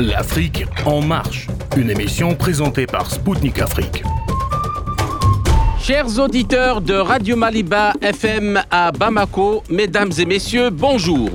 L'Afrique en marche, une émission présentée par Spoutnik Afrique. Chers auditeurs de Radio Maliba FM à Bamako, mesdames et messieurs, bonjour.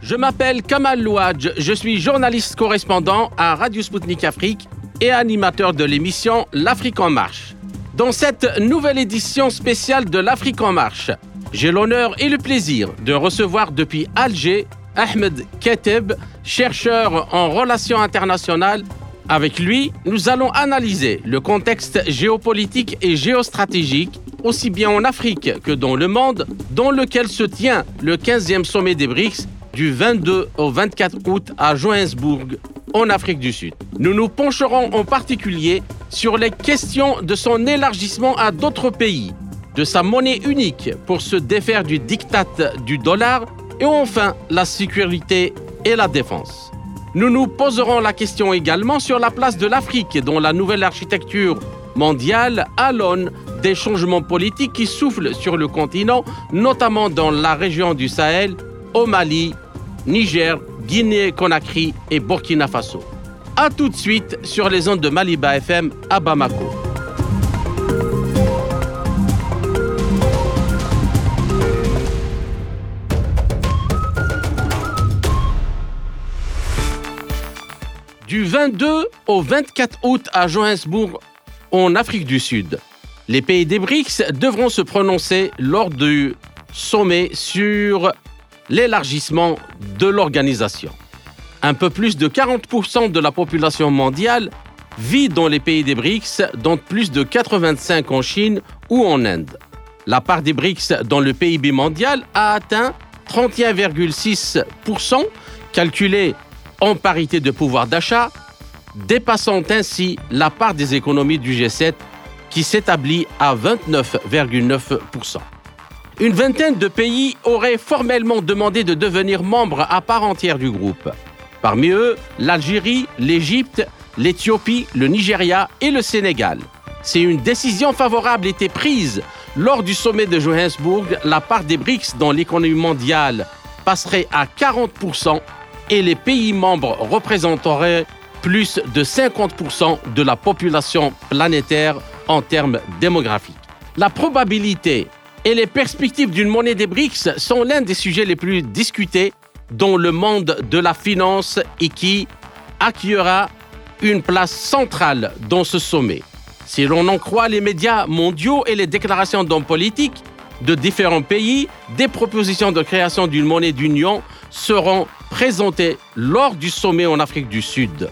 Je m'appelle Kamal Louadj, je suis journaliste correspondant à Radio Spoutnik Afrique et animateur de l'émission L'Afrique en marche. Dans cette nouvelle édition spéciale de l'Afrique en marche, j'ai l'honneur et le plaisir de recevoir depuis Alger Ahmed Keteb, chercheur en relations internationales. Avec lui, nous allons analyser le contexte géopolitique et géostratégique, aussi bien en Afrique que dans le monde, dans lequel se tient le 15e sommet des BRICS du 22 au 24 août à Johannesburg, en Afrique du Sud. Nous nous pencherons en particulier sur les questions de son élargissement à d'autres pays, de sa monnaie unique pour se défaire du diktat du dollar et enfin la sécurité et la défense. Nous nous poserons la question également sur la place de l'Afrique dans la nouvelle architecture mondiale à l'aune des changements politiques qui soufflent sur le continent, notamment dans la région du Sahel, au Mali, Niger, Guinée-Conakry et Burkina Faso. A tout de suite sur les ondes de Maliba FM à Bamako. Du 22 au 24 août à Johannesburg, en Afrique du Sud, les pays des BRICS devront se prononcer lors du sommet sur l'élargissement de l'organisation. Un peu plus de 40% de la population mondiale vit dans les pays des BRICS, dont plus de 85 en Chine ou en Inde. La part des BRICS dans le PIB mondial a atteint 31,6%, calculé en parité de pouvoir d'achat, dépassant ainsi la part des économies du G7 qui s'établit à 29,9%. Une vingtaine de pays auraient formellement demandé de devenir membres à part entière du groupe. Parmi eux, l'Algérie, l'Égypte, l'Éthiopie, le Nigeria et le Sénégal. Si une décision favorable était prise lors du sommet de Johannesburg, la part des BRICS dans l'économie mondiale passerait à 40% et les pays membres représenteraient plus de 50% de la population planétaire en termes démographiques. La probabilité et les perspectives d'une monnaie des BRICS sont l'un des sujets les plus discutés dans le monde de la finance et qui accueillera une place centrale dans ce sommet. Si l'on en croit les médias mondiaux et les déclarations d'hommes politiques de différents pays, des propositions de création d'une monnaie d'union seront présentées lors du sommet en Afrique du Sud.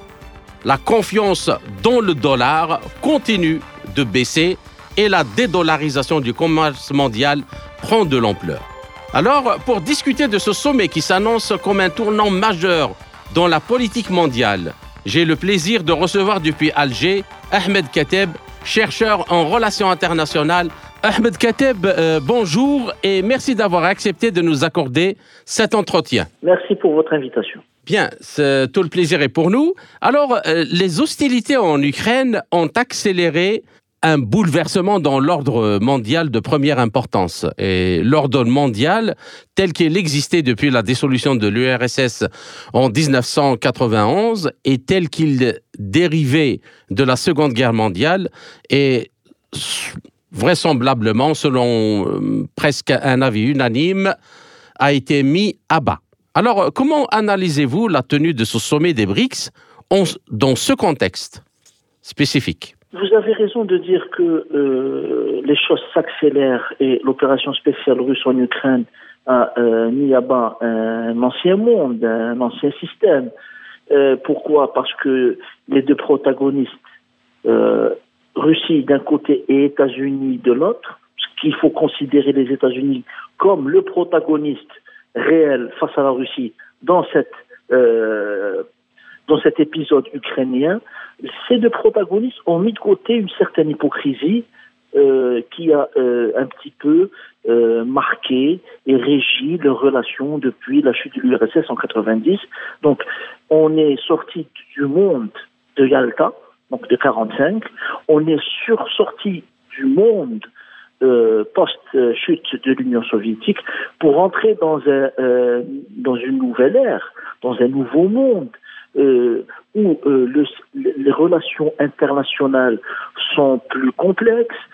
La confiance dans le dollar continue de baisser et la dédollarisation du commerce mondial prend de l'ampleur. Alors, pour discuter de ce sommet qui s'annonce comme un tournant majeur dans la politique mondiale, j'ai le plaisir de recevoir depuis Alger Ahmed Kateb, chercheur en relations internationales. Ahmed Kateb, euh, bonjour et merci d'avoir accepté de nous accorder cet entretien. Merci pour votre invitation. Bien, tout le plaisir est pour nous. Alors, euh, les hostilités en Ukraine ont accéléré un bouleversement dans l'ordre mondial de première importance. Et l'ordre mondial, tel qu'il existait depuis la dissolution de l'URSS en 1991 et tel qu'il dérivait de la Seconde Guerre mondiale, est vraisemblablement, selon euh, presque un avis unanime, a été mis à bas. Alors, comment analysez-vous la tenue de ce sommet des BRICS dans ce contexte spécifique? Vous avez raison de dire que euh, les choses s'accélèrent et l'opération spéciale russe en Ukraine a euh, mis à bas un ancien monde, un ancien système. Euh, pourquoi? Parce que les deux protagonistes, Russie d'un côté et États-Unis de l'autre, qu'il faut considérer les États-Unis comme le protagoniste réel face à la Russie dans cette dans cet épisode ukrainien, ces deux protagonistes ont mis de côté une certaine hypocrisie euh, qui a euh, un petit peu euh, marqué et régi leurs relations depuis la chute de l'URSS en 90. Donc, on est sorti du monde de Yalta, donc de 45. On est sur sorti du monde post-chute de l'Union soviétique pour entrer dans, un, dans une nouvelle ère, dans un nouveau monde. où les relations internationales sont plus complexes,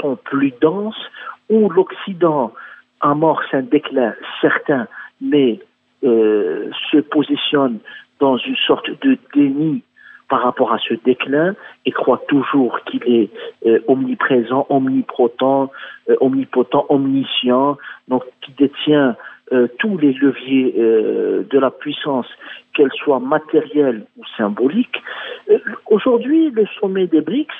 sont plus denses, où l'Occident amorce un déclin certain, mais euh, se positionne dans une sorte de déni par rapport à ce déclin et croit toujours qu'il est euh, omniprésent, omnipotent, euh, omnipotent, omniscient, donc qui détient tous les leviers de la puissance, qu'elle soit matérielle ou symbolique. Aujourd'hui, le sommet des BRICS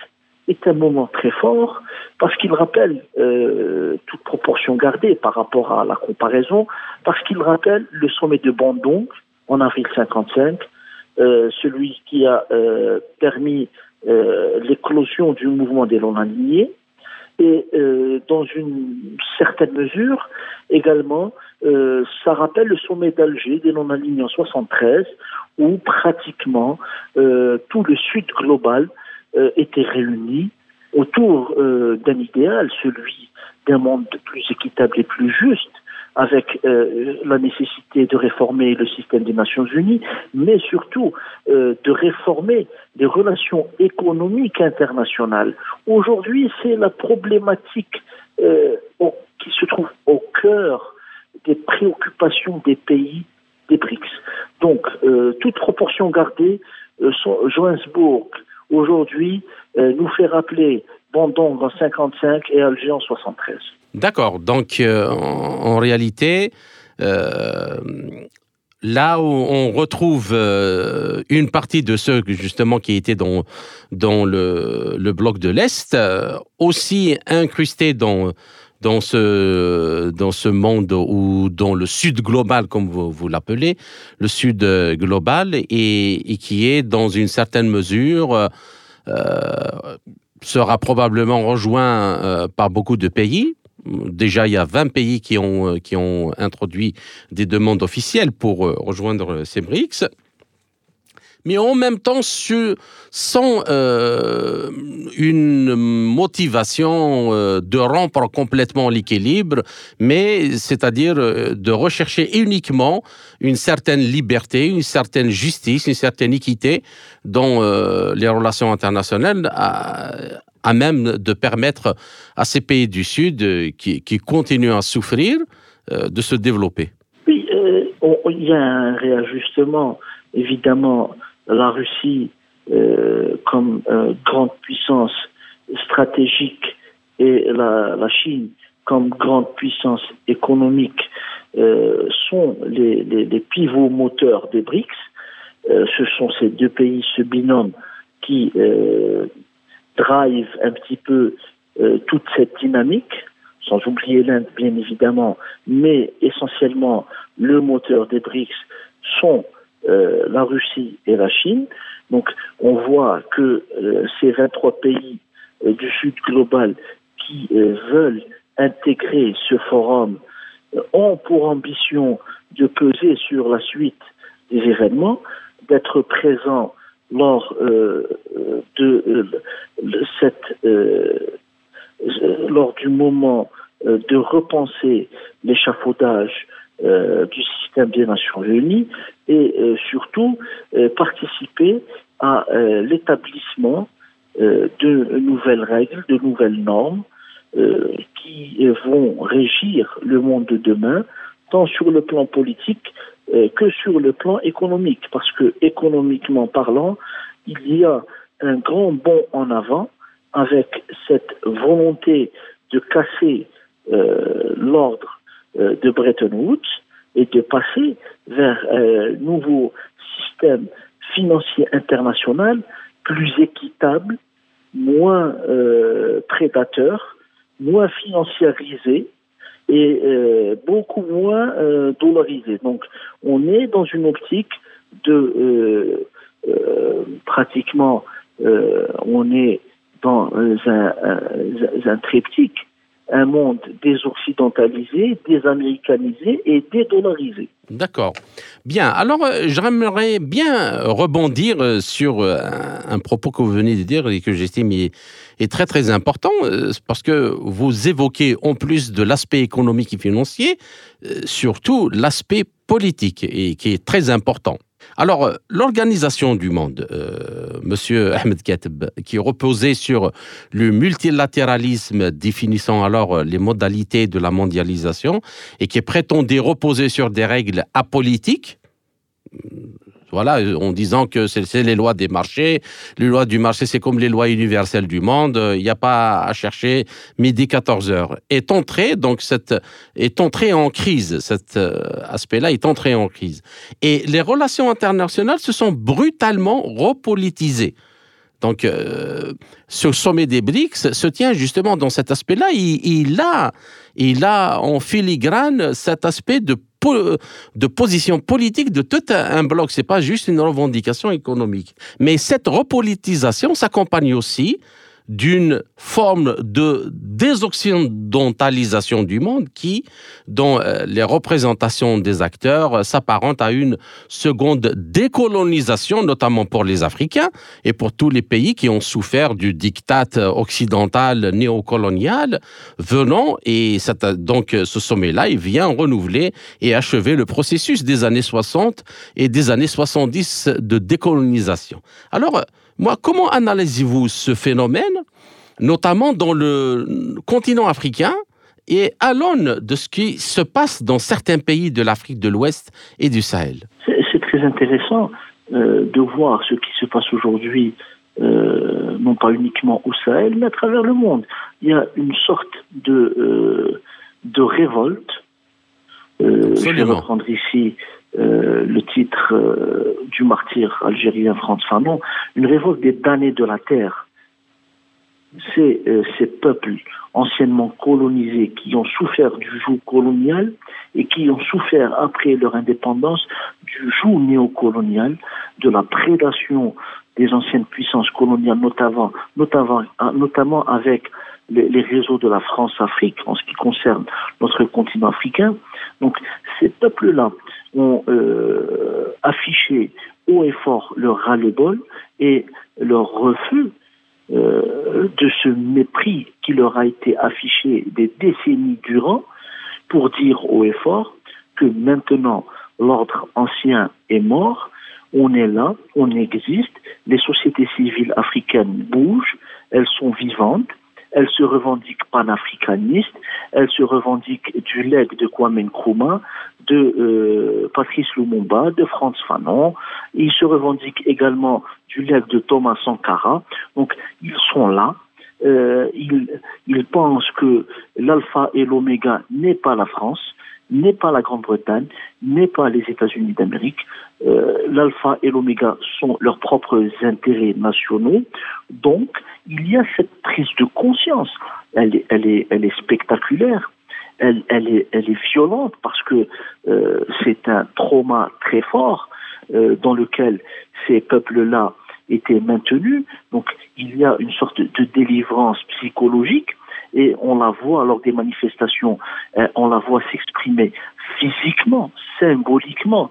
est un moment très fort parce qu'il rappelle, euh, toute proportion gardée par rapport à la comparaison, parce qu'il rappelle le sommet de Bandung en avril 55, euh, celui qui a euh, permis l'éclosion du mouvement des non-alignés, et dans une certaine mesure, également, ça rappelle le sommet d'Alger des non-alignés en 73, où pratiquement tout le sud global euh, étaient réunis autour euh, d'un idéal, celui d'un monde plus équitable et plus juste, avec euh, la nécessité de réformer le système des Nations Unies, mais surtout de réformer les relations économiques internationales. Aujourd'hui, c'est la problématique qui se trouve au cœur des préoccupations des pays des BRICS. Donc, toute proportion gardée, Johannesburg aujourd'hui euh, nous fait rappeler Bandung en 55 et Alger en 73. D'accord. Donc, euh, en, réalité, euh, là où on retrouve une partie de ceux justement qui étaient dans, le, bloc de l'Est, aussi incrustés dans ce, monde ou dans le sud global, comme vous, l'appelez, le sud euh, global, et, qui est dans une certaine mesure, euh, euh sera probablement rejoint euh, par beaucoup de pays. Déjà, il y a 20 pays qui ont, qui ont introduit des demandes officielles pour rejoindre ces BRICS mais en même temps sans euh, une motivation euh, de rompre complètement l'équilibre, mais c'est-à-dire euh, de rechercher uniquement une certaine liberté, une certaine justice, une certaine équité dans les relations internationales même de permettre à ces pays du Sud qui, qui continuent à souffrir de se développer. Oui, il y a un réajustement évidemment la Russie euh, comme euh, grande puissance stratégique et la, Chine comme grande puissance économique euh, sont les, pivots moteurs des BRICS. ce sont ces deux pays, ce binôme, qui drive un petit peu toute cette dynamique, sans oublier l'Inde bien évidemment, mais essentiellement le moteur des BRICS sont euh, la Russie et la Chine. Donc on voit que euh, ces 23 pays euh, du Sud global qui veulent intégrer ce forum ont pour ambition de peser sur la suite des événements, d'être présents lors de cette lors du moment de repenser l'échafaudage euh, du système des Nations Unies et euh, surtout euh, participer à l'établissement de nouvelles règles, de nouvelles normes qui vont régir le monde de demain, tant sur le plan politique que sur le plan économique, parce que économiquement parlant, il y a un grand bond en avant avec cette volonté de casser l'ordre euh, de Bretton Woods et de passer vers un nouveau système financier international plus équitable, moins euh, prédateur, moins financiarisé et euh, beaucoup moins dollarisé. Donc on est dans une optique de pratiquement on est dans un, un, un triptyque un monde désoccidentalisé, désaméricanisé et dédollarisé. D'accord. Bien. Alors, euh, j'aimerais bien rebondir euh, sur euh, un, propos que vous venez de dire et que j'estime est, très très important parce que vous évoquez en plus de l'aspect économique et financier, surtout l'aspect politique et qui est très important. Alors, euh, l'organisation du monde, euh, Monsieur Ahmed Kateb, qui reposait sur le multilatéralisme définissant alors euh, les modalités de la mondialisation et qui prétendait reposer sur des règles apolitiques, voilà, en disant que c'est les lois des marchés. Les lois du marché, c'est comme les lois universelles du monde. Il n'y a pas à chercher midi 14 heures. Est entré, donc, cette, est entré en crise. Cet euh, aspect-là est entré en crise. Et les relations internationales se sont brutalement repolitisées. Donc, euh, ce sommet des BRICS se tient justement dans cet aspect-là. Il, il, a, il a en filigrane cet aspect de de position politique de tout un bloc. C'est pas juste une revendication économique. Mais cette repolitisation s'accompagne aussi d'une forme de désoccidentalisation du monde qui, dont euh, les représentations des acteurs euh, s'apparentent à une seconde décolonisation, notamment pour les Africains et pour tous les pays qui ont souffert du diktat occidental néocolonial venant et donc ce sommet-là, il vient renouveler et achever le processus des années 60 et des années 70 de décolonisation. Alors, moi, comment analysez-vous ce phénomène, notamment dans le continent africain et à l'aune de ce qui se passe dans certains pays de l'Afrique de l'Ouest et du Sahel? C'est très intéressant euh, de voir ce qui se passe aujourd'hui, euh, non pas uniquement au Sahel, mais à travers le monde. Il y a une sorte de, euh, de révolte. je vais reprendre ici euh, le titre euh, du martyr algérien Franz Fanon, une révolte des damnés de la terre. C'est euh, ces peuples anciennement colonisés qui ont souffert du joug colonial et qui ont souffert après leur indépendance du joug néocolonial, de la prédation des anciennes puissances coloniales, notamment, notamment, notamment avec les, réseaux de la France-Afrique en ce qui concerne notre continent africain. Donc ces peuples-là ont euh, affiché haut et fort leur ras-le-bol et leur refus euh, de ce mépris qui leur a été affiché des décennies durant pour dire haut et fort que maintenant l'ordre ancien est mort, on est là, on existe, les sociétés civiles africaines bougent, elles sont vivantes, elle se revendique panafricaniste, elle se revendique du legs de Kwame Nkrumah, de euh, Patrice Lumumba, de Franz Fanon. Il se revendique également du legs de Thomas Sankara. Donc, ils sont là. Euh, ils, ils pensent que l'alpha et l'oméga n'est pas la France n'est pas la Grande-Bretagne, n'est pas les États-Unis d'Amérique. Euh, L'alpha et l'oméga sont leurs propres intérêts nationaux. Donc, il y a cette prise de conscience. Elle est, elle est, elle est spectaculaire. Elle, elle, est, elle est violente parce que euh, c'est un trauma très fort euh, dans lequel ces peuples-là étaient maintenus. Donc, il y a une sorte de délivrance psychologique et on la voit lors des manifestations, euh, on la voit s'exprimer physiquement, symboliquement,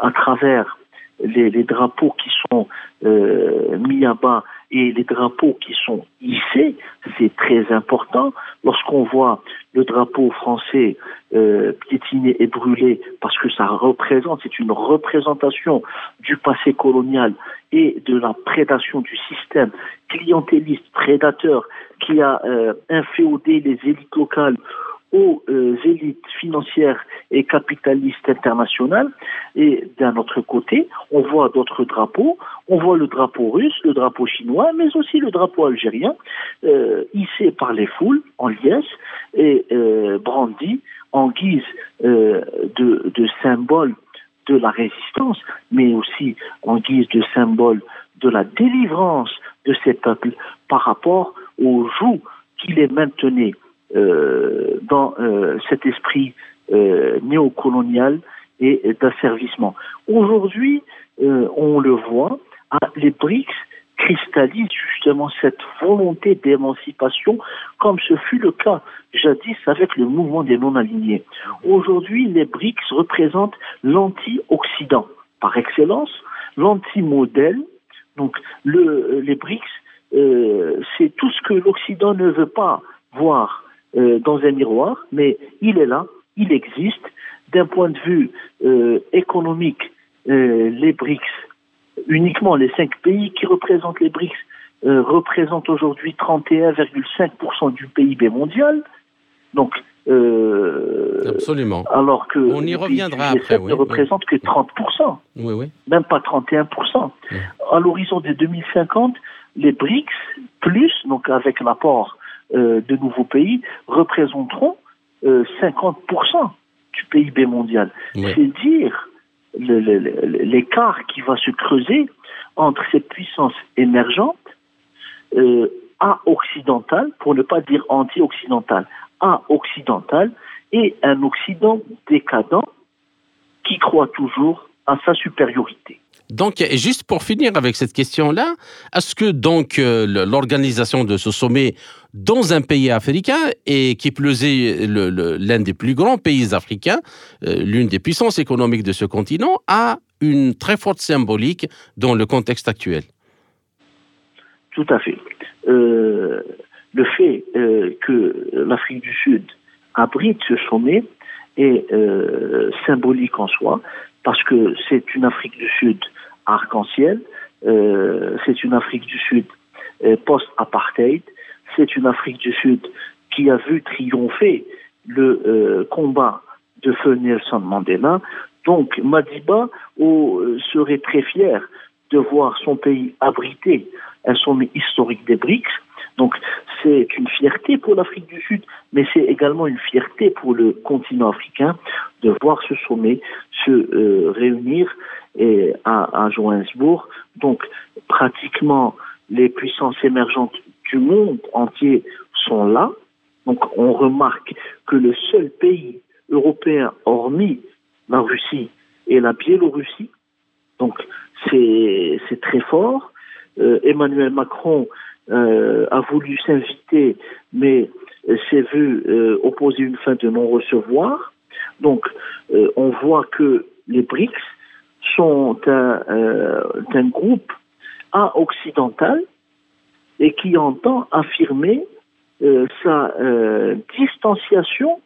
à travers les, drapeaux qui sont euh, mis à bas et les drapeaux qui sont hissés, c'est très important. Lorsqu'on voit le drapeau français euh, piétiné et brûlé, parce que ça représente, c'est une représentation du passé colonial et de la prédation du système clientéliste, prédateur, qui a euh, inféodé les élites locales aux euh, élites financières et capitalistes internationales. Et d'un autre côté, on voit d'autres drapeaux. On voit le drapeau russe, le drapeau chinois, mais aussi le drapeau algérien, euh, hissé par les foules en liesse et euh, brandi en guise euh, de, de symbole de la résistance, mais aussi en guise de symbole de la délivrance de ces peuples par rapport aux joues qui les maintenaient dans euh, cet esprit euh, néocolonial et d'asservissement. Aujourd'hui, on le voit, ah, les BRICS cristallise justement cette volonté d'émancipation, comme ce fut le cas jadis avec le mouvement des non-alignés. Aujourd'hui, les BRICS représentent l'anti-Occident par excellence, l'anti-modèle. Donc, le, les BRICS, euh, c'est tout ce que l'Occident ne veut pas voir euh, dans un miroir, mais il est là, il existe. D'un point de vue euh, économique, euh, les BRICS, uniquement les cinq pays qui représentent les BRICS, représentent aujourd'hui 31,5% du PIB mondial. Donc, euh, Absolument. Alors que on y reviendra après, ne représente que 30%, oui, oui. même pas 31%. À l'horizon de 2050, les BRICS, plus, donc avec l'apport de nouveaux pays, représenteront euh, 50% du PIB mondial. C'est dire l'écart qui va se creuser entre ces puissances émergentes euh, à occidentales, pour ne pas dire anti-occidentales, à occidentales, et un Occident décadent qui croit toujours à sa supériorité. Donc, juste pour finir avec cette question-là, est-ce que donc euh, l'organisation de ce sommet dans un pays africain et qui plus est l'un des plus grands pays africains, euh, l'une des puissances économiques de ce continent, a une très forte symbolique dans le contexte actuel? Tout à fait. Euh, le fait que l'Afrique du Sud abrite ce sommet est symbolique en soi, parce que c'est une Afrique du Sud arc-en-ciel, euh, c'est une Afrique du Sud euh, post-apartheid, c'est une Afrique du Sud qui a vu triompher le euh, combat de feu Nelson Mandela. Donc Madiba oh, serait très fier de voir son pays abriter un sommet historique des BRICS. Donc c'est une fierté pour l'Afrique du Sud, mais c'est également une fierté pour le continent africain de voir ce sommet se euh, réunir à, Johannesburg. Donc pratiquement les puissances émergentes du monde entier sont là. Donc on remarque que le seul pays européen, hormis la Russie et la Biélorussie, donc c'est c'est très fort. Euh, Emmanuel Macron euh, a voulu s'inviter, mais s'est vu euh, opposer une fin de non-recevoir. Donc, euh, on voit que les BRICS sont un, groupe a-occidental et qui entend affirmer sa distanciation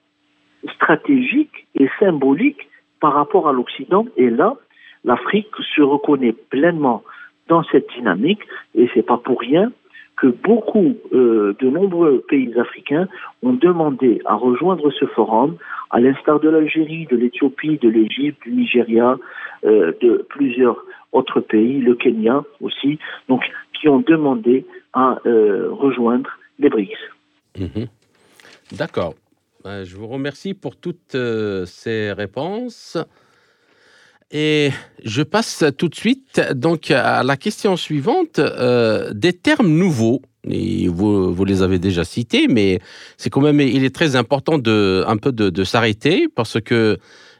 stratégique et symbolique par rapport à l'Occident. Et là, l'Afrique se reconnaît pleinement dans cette dynamique et c'est pas pour rien que beaucoup euh, de nombreux pays africains ont demandé à rejoindre ce forum, à l'instar de l'Algérie, de l'Éthiopie, de l'Égypte, du Nigeria, euh, de plusieurs autres pays, le Kenya aussi, donc qui ont demandé à euh, rejoindre les BRICS. Mhm. D'accord. Ben, je vous remercie pour toutes ces réponses. Et je passe tout de suite donc à la question suivante. euh, des termes nouveaux, et vous, vous les avez déjà cités, mais c'est quand même, il est très important de un peu de, s'arrêter parce que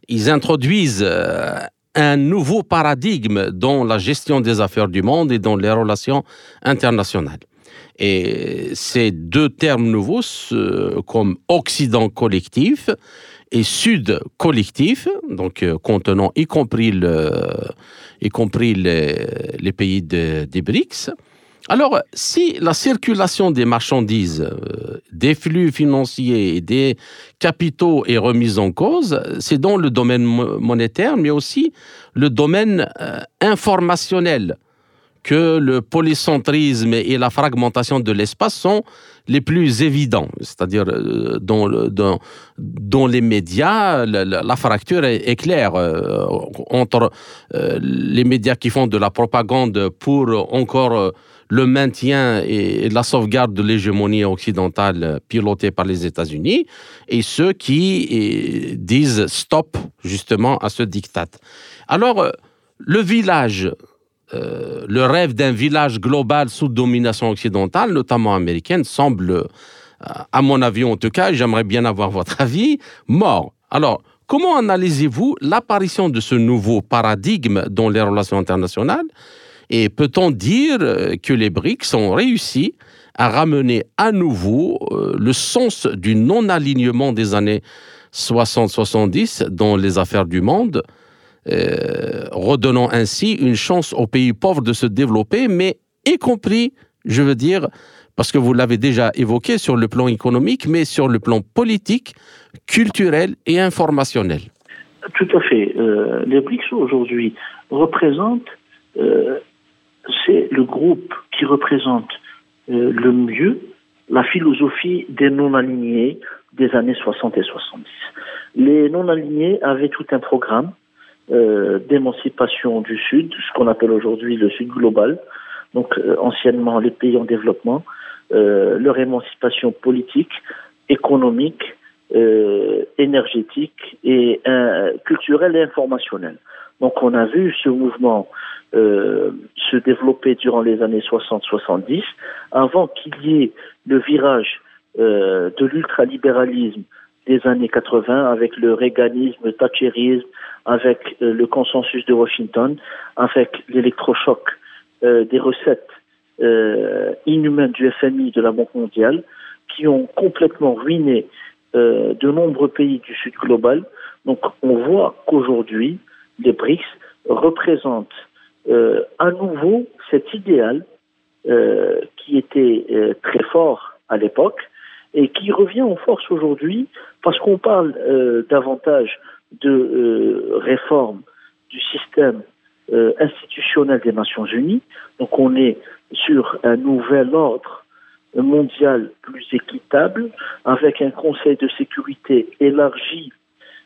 ils introduisent euh, un nouveau paradigme dans la gestion des affaires du monde et dans les relations internationales. Et ces deux termes nouveaux, comme Occident collectif et Sud collectif, donc euh, contenant y compris, le, y compris les, pays de- des BRICS. Alors, si la circulation des marchandises, euh, des flux financiers et des capitaux est remise en cause, c'est dans le domaine mo- monétaire, mais aussi le domaine euh, informationnel que le polycentrisme et la fragmentation de l'espace sont les plus évidents. C'est-à-dire, euh, dans, le- dans, dans les médias, la, fracture est, claire euh, entre euh, les médias qui font de la propagande pour encore le maintien et la sauvegarde de l'hégémonie occidentale pilotée par les États-Unis et ceux qui disent stop justement à ce diktat. Alors, le village euh, le rêve d'un village global sous domination occidentale, notamment américaine, semble, euh, à mon avis en tout cas, j'aimerais bien avoir votre avis, mort. Alors, comment analysez-vous l'apparition de ce nouveau paradigme dans les relations internationales? Et peut-on dire que les BRICS ont réussi à ramener à nouveau le sens du non-alignement des années 60-70 dans les affaires du monde, redonnant ainsi une chance aux pays pauvres de se développer, mais y compris, je veux dire, parce que vous l'avez déjà évoqué sur le plan économique, mais sur le plan politique, culturel et informationnel. Tout à fait. Euh, les BRICS aujourd'hui représentent, euh, c'est le groupe qui représente euh, le mieux la philosophie des non-alignés des années 60 et 70. Les non-alignés avaient tout un programme d'émancipation du Sud, ce qu'on appelle aujourd'hui le Sud global, donc anciennement les pays en développement, euh, leur émancipation politique, économique, euh, énergétique et euh, culturelle et informationnelle. Donc on a vu ce mouvement euh, se développer durant les années 60-70 avant qu'il y ait le virage euh, de l'ultralibéralisme des années 80 avec le réganisme, le thatcherisme, avec le consensus de Washington, avec l'électrochoc des recettes euh, inhumaines du FMI de la Banque mondiale qui ont complètement ruiné euh, de nombreux pays du Sud global. Donc on voit qu'aujourd'hui, les BRICS représentent euh, à nouveau cet idéal euh, qui était euh, très fort à l'époque et qui revient en force aujourd'hui parce qu'on parle euh, davantage de réforme du système institutionnel des Nations Unies. Donc on est sur un nouvel ordre mondial plus équitable, avec un Conseil de sécurité élargi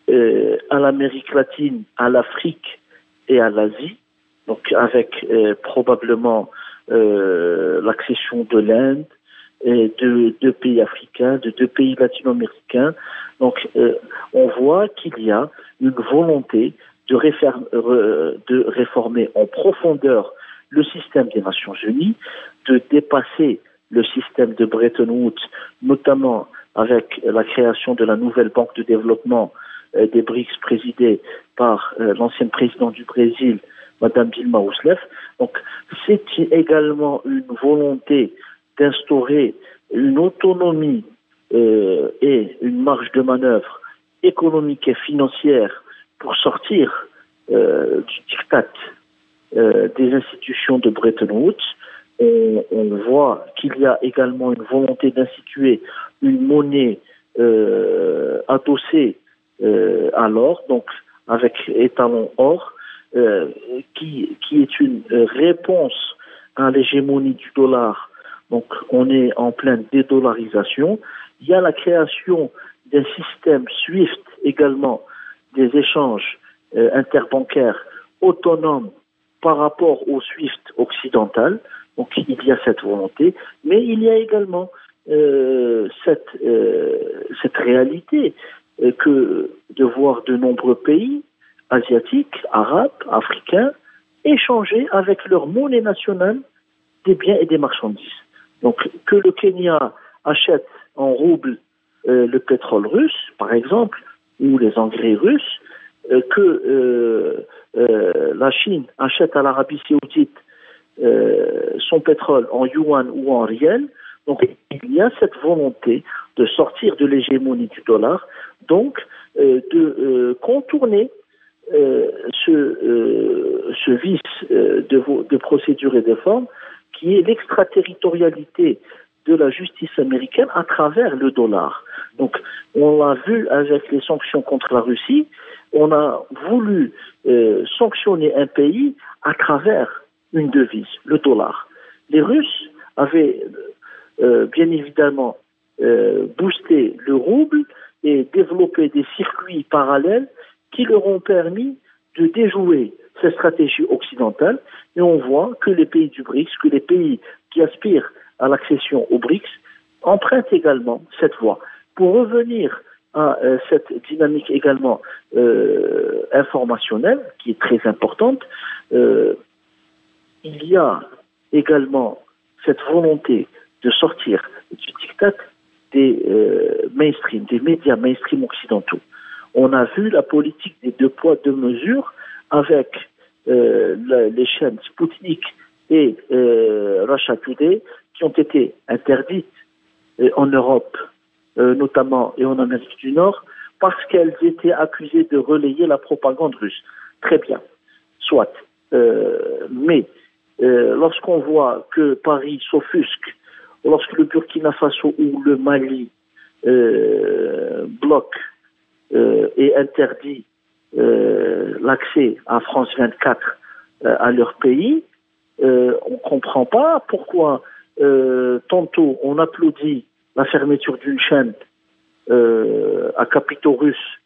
euh, à l'Amérique latine, à l'Afrique et à l'Asie, donc avec euh, probablement euh, l'accession de l'Inde de deux pays africains, de deux pays latino-américains. Donc euh, on voit qu'il y a une volonté de, réformer en profondeur le système des Nations Unies, de dépasser le système de Bretton Woods, notamment avec la création de la nouvelle banque de développement euh, des BRICS présidée par euh, l'ancienne présidente du Brésil, Madame Dilma Rousseff. Donc, c'est également une volonté d'instaurer une autonomie euh, et une marge de manœuvre économique et financière pour sortir euh, du diktat euh, des institutions de Bretton Woods. On, on voit qu'il y a également une volonté d'instituer une monnaie euh, adossée euh, à l'or, donc avec étalon or, euh, qui, qui est une réponse à l'hégémonie du dollar. Donc on est en pleine dédollarisation. Il y a la création d'un système SWIFT également, des échanges euh, interbancaires autonomes par rapport au SWIFT occidental. Donc il y a cette volonté, mais il y a également euh, cette, euh, cette réalité que de voir de nombreux pays asiatiques, arabes, africains échanger avec leur monnaie nationale des biens et des marchandises. Donc que le Kenya achète en rouble euh, le pétrole russe, par exemple, ou les engrais russes, euh, que euh, la Chine achète à l'Arabie saoudite son pétrole en yuan ou en riel, donc il y a cette volonté de sortir de l'hégémonie du dollar, donc de contourner ce, ce vice de, de procédure et de forme qui est l'extraterritorialité de la justice américaine à travers le dollar. Donc, on l'a vu avec les sanctions contre la Russie, on a voulu euh, sanctionner un pays à travers une devise, le dollar. Les Russes avaient euh, bien évidemment euh, boosté le rouble et développé des circuits parallèles qui leur ont permis de déjouer cette stratégie occidentale. Et on voit que les pays du BRICS, que les pays qui aspirent à l'accession au BRICS, empruntent également cette voie. Pour revenir à euh, cette dynamique également euh, informationnelle qui est très importante. Euh, il y a également cette volonté de sortir du diktat des mainstream, des médias mainstream occidentaux. On a vu la politique des deux poids, deux mesures avec euh, les chaînes Sputnik et euh, Russia Today qui ont été interdites euh, en Europe, euh, notamment et en Amérique du Nord, parce qu'elles étaient accusées de relayer la propagande russe. Très bien, soit. Mais lorsqu'on voit que Paris s'offusque, lorsque le Burkina Faso ou le Mali bloquent et interdit l'accès à France 24 à leur pays, on ne comprend pas pourquoi tantôt on applaudit la fermeture d'une chaîne euh, à capitaux russes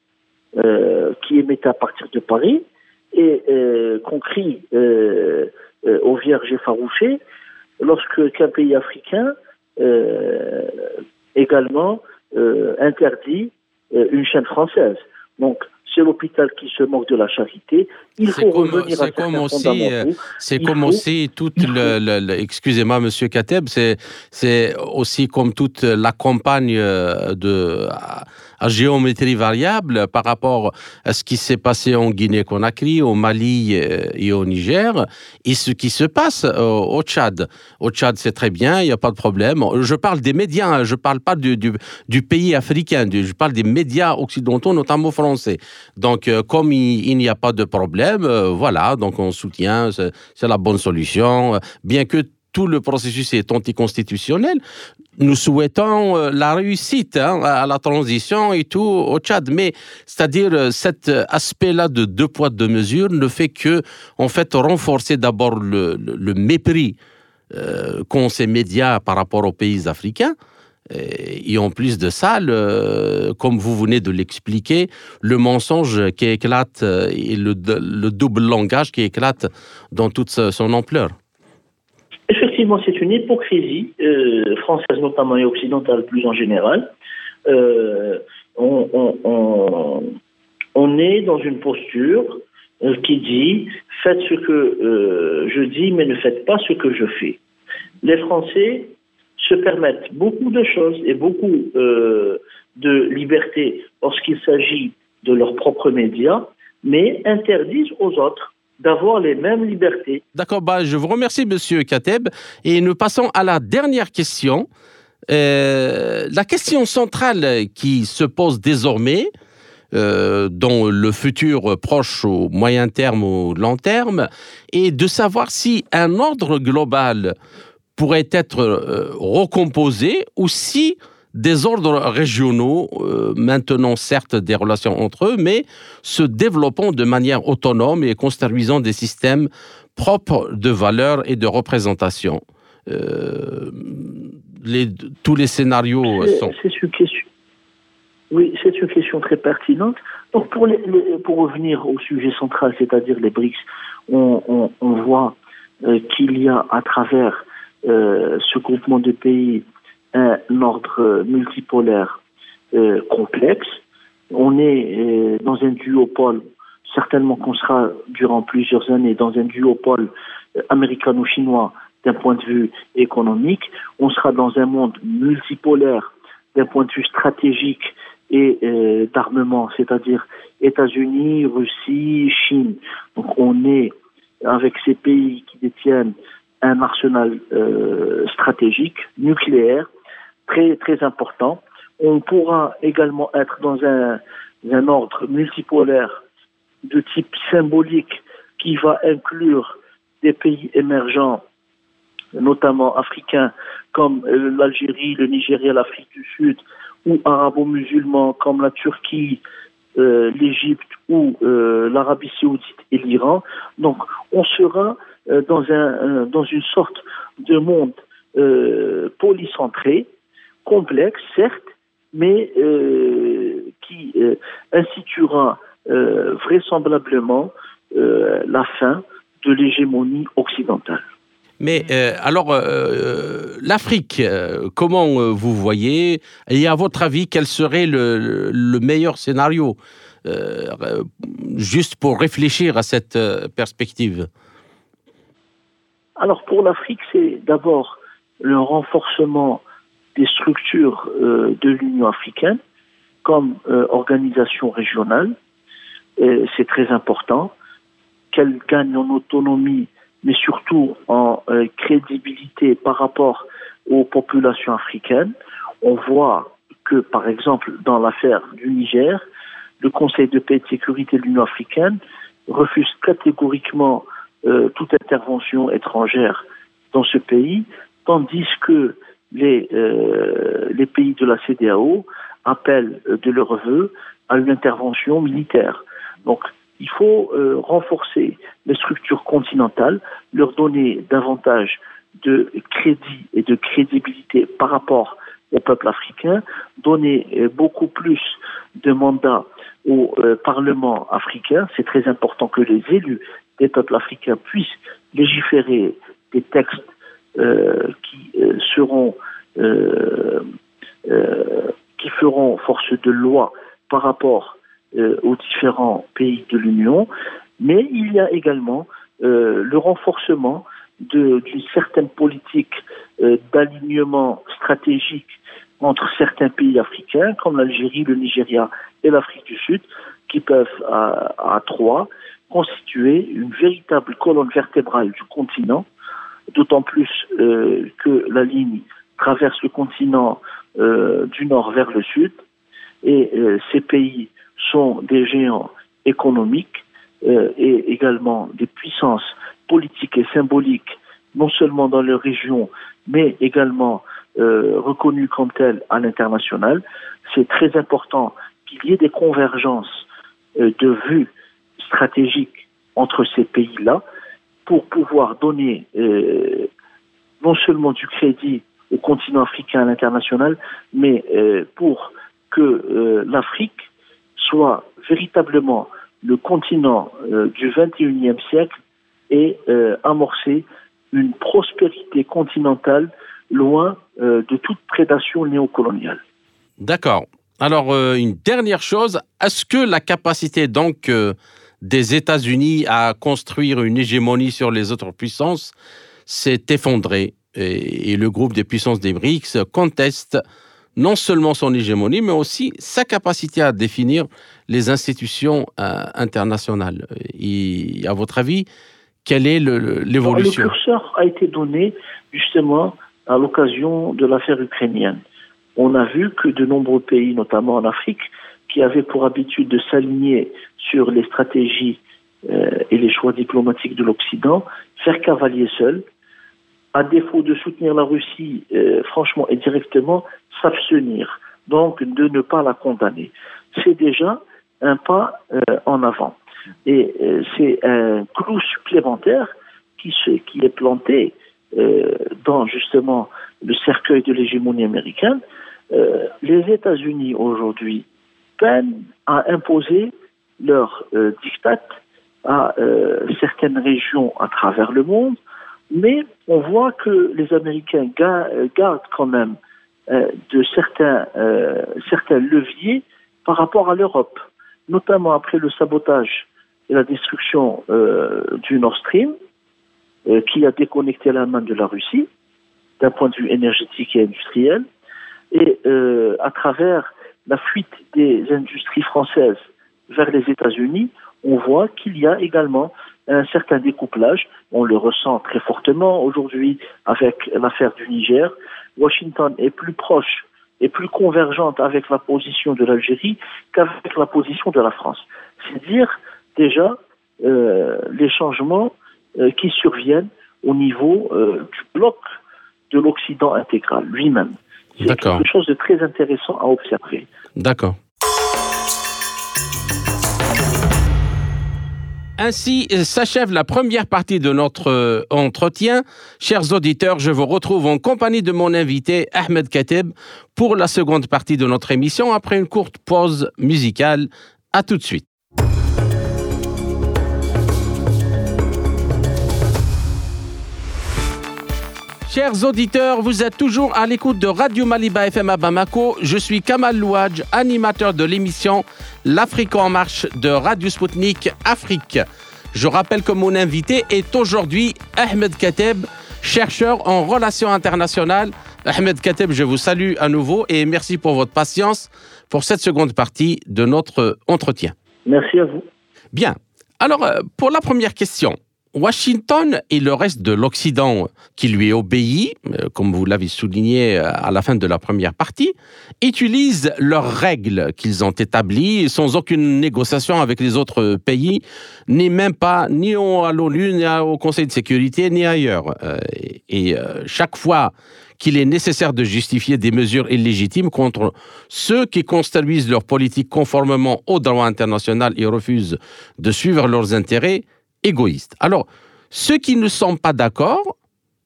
euh, qui émettait à partir de Paris et euh, qu'on crie aux vierges effarouchées lorsque qu'un pays africain également interdit une chaîne française. Donc c'est l'hôpital qui se moque de la charité. Il faut comme, revenir à comme aussi, C'est comme aussi toute le, excusez-moi, Monsieur Kateb, c'est c'est aussi comme toute la campagne de à géométrie variable par rapport à ce qui s'est passé en Guinée-Conakry, au Mali euh, et au Niger, et ce qui se passe euh, au Tchad. Au Tchad, c'est très bien, il n'y a pas de problème. Je parle des médias, hein, je ne parle pas du, du, pays africain, je parle des médias occidentaux, notamment français. Donc, euh, comme il, n'y a pas de problème, voilà, donc on soutient, c'est la bonne solution, bien que tout le processus est anticonstitutionnel. Nous souhaitons euh, la réussite hein, à la transition et tout au Tchad, mais c'est-à-dire euh, cet aspect-là de deux poids deux mesures ne fait que en fait renforcer d'abord le, mépris euh, qu'ont ces médias par rapport aux pays africains. Et en plus de ça, comme vous venez de l'expliquer, le mensonge qui éclate et le, le double langage qui éclate dans toute son ampleur. Effectivement, c'est une hypocrisie euh, française notamment et occidentale plus en général. Euh, on, est dans une posture euh, qui dit faites ce que je dis, mais ne faites pas ce que je fais. Les Français se permettent beaucoup de choses et beaucoup de liberté lorsqu'il s'agit de leurs propres médias, mais interdisent aux autres d'avoir les mêmes libertés. D'accord, bah, je vous remercie, Monsieur Kateb. Et nous passons à la dernière question. Euh, la question centrale qui se pose désormais, euh, dans le futur proche, au moyen terme ou long terme, est de savoir si un ordre global pourrait être euh, recomposé ou si des ordres régionaux, euh, maintenant certes des relations entre eux, mais se développant de manière autonome et construisant des systèmes propres de valeurs et de représentation. Euh, tous les scénarios sont... C'est une question. Oui, c'est une question très pertinente. Donc, pour, pour revenir au sujet central, c'est-à-dire les BRICS, on, voit euh, qu'il y a à travers ce groupement de pays un ordre multipolaire euh, complexe. On est euh, dans un duopole, certainement qu'on sera durant plusieurs années dans un duopole euh, américano-chinois d'un point de vue économique. On sera dans un monde multipolaire d'un point de vue stratégique et d'armement, c'est-à-dire États-Unis, Russie, Chine. Donc on est avec ces pays qui détiennent un arsenal stratégique nucléaire très, très important. On pourra également être dans un, un ordre multipolaire de type symbolique qui va inclure des pays émergents, notamment africains, comme euh, l'Algérie, le Nigeria, l'Afrique du Sud, ou arabo-musulmans comme la Turquie, euh, l'Égypte ou euh, l'Arabie saoudite et l'Iran. Donc on sera dans, un, dans une sorte de monde polycentré complexe, certes, mais euh, qui euh, instituera euh, vraisemblablement la fin de l'hégémonie occidentale. Mais alors, l'Afrique, comment vous voyez? Et à votre avis, quel serait le meilleur scénario Juste pour réfléchir à cette perspective? Alors pour l'Afrique, c'est d'abord le renforcement des structures euh, de l'Union africaine comme euh, organisation régionale. C'est très important qu'elle gagne en autonomie mais surtout en euh, crédibilité par rapport aux populations africaines. On voit que, par exemple, dans l'affaire du Niger, le Conseil de paix et de sécurité de l'Union africaine refuse catégoriquement euh, toute intervention étrangère dans ce pays, tandis que les, euh, pays de la CDAO appellent de leur vœu à une intervention militaire. Donc, il faut euh, renforcer les structures continentales, leur donner davantage de crédit et de crédibilité par rapport au peuple africain, donner euh, beaucoup plus de mandats au euh, Parlement africain. C'est très important que les élus des peuples africains puissent légiférer des textes qui seront qui feront force de loi par rapport euh, aux différents pays de l'Union, mais il y a également euh, le renforcement d'une certaine politique euh, d'alignement stratégique entre certains pays africains, comme l'Algérie, le Nigeria et l'Afrique du Sud, qui peuvent, à trois, constituer une véritable colonne vertébrale du continent, d'autant plus euh, que la ligne traverse le continent euh, du nord vers le sud, et euh, ces pays sont des géants économiques et également des puissances politiques et symboliques, non seulement dans leur région, mais également reconnues comme telles à l'international. C'est très important qu'il y ait des convergences de vues stratégiques entre ces pays-là pour pouvoir donner euh, non seulement du crédit au continent africain à l'international, mais euh, pour que euh, l'Afrique soit véritablement le continent du XXIe siècle et amorcer une prospérité continentale loin de toute prédation néocoloniale. D'accord. Alors, une dernière chose, est-ce que la capacité donc des États-Unis à construire une hégémonie sur les autres puissances s'est effondrée et, et le groupe des puissances des BRICS conteste non seulement son hégémonie, mais aussi sa capacité à définir les institutions euh, internationales. Et, à votre avis, quelle est le- le- Le l'évolution? curseur a été donné justement à l'occasion de l'affaire ukrainienne. On a vu que de nombreux pays, notamment en Afrique, qui avaient pour habitude de s'aligner sur les stratégies euh, et les choix diplomatiques de l'Occident, faire cavalier seul, à défaut de soutenir la Russie euh, franchement et directement, s'abstenir, donc de ne pas la condamner. C'est déjà un pas euh, en avant. Et c'est un clou supplémentaire qui, se, qui est planté dans justement le cercueil de l'hégémonie américaine. Les États-Unis aujourd'hui peinent à imposer leur euh, diktat à euh, certaines régions à travers le monde, mais on voit que les Américains euh, gardent quand même de certains, certains leviers par rapport à l'Europe, notamment après le sabotage et la destruction du Nord Stream, qui a déconnecté l'Allemagne de la Russie d'un point de vue énergétique et industriel, et à travers la fuite des industries françaises vers les États-Unis, on voit qu'il y a également un certain découplage. On le ressent très fortement aujourd'hui avec l'affaire du Niger. Washington est plus proche et plus convergente avec la position de l'Algérie qu'avec la position de la France. C'est dire déjà euh, les changements euh, qui surviennent au niveau euh, du bloc de l'Occident intégral lui-même. C'est quelque chose de très intéressant à observer. D'accord. Ainsi euh, s'achève la première partie de notre euh, entretien. Chers auditeurs, je vous retrouve en compagnie de mon invité Ahmed Kateb pour la seconde partie de notre émission après une courte pause musicale. À tout de suite. Chers auditeurs, vous êtes toujours à l'écoute de Radio Maliba FM à Bamako. Je suis Kamal Louadj, animateur de l'émission L'Afrique en marche de Radio Sputnik Afrique. Je rappelle que mon invité est aujourd'hui Ahmed Kateb, chercheur en relations internationales. Ahmed Kateb, je vous salue à nouveau et merci pour votre patience pour cette seconde partie de notre entretien. Merci à vous. Bien. Alors, euh, pour la première question, Washington et le reste de l'Occident qui lui obéit, euh, comme vous l'avez souligné euh, à la fin de la première partie, utilisent leurs règles qu'ils ont établies sans aucune négociation avec les autres pays, ni même pas ni à l'ONU, ni au Conseil de sécurité, ni ailleurs. Euh, et chaque fois qu'il est nécessaire de justifier des mesures illégitimes contre ceux qui construisent leur politique conformément au droit international et refusent de suivre leurs intérêts, Alors, ceux qui ne sont pas d'accord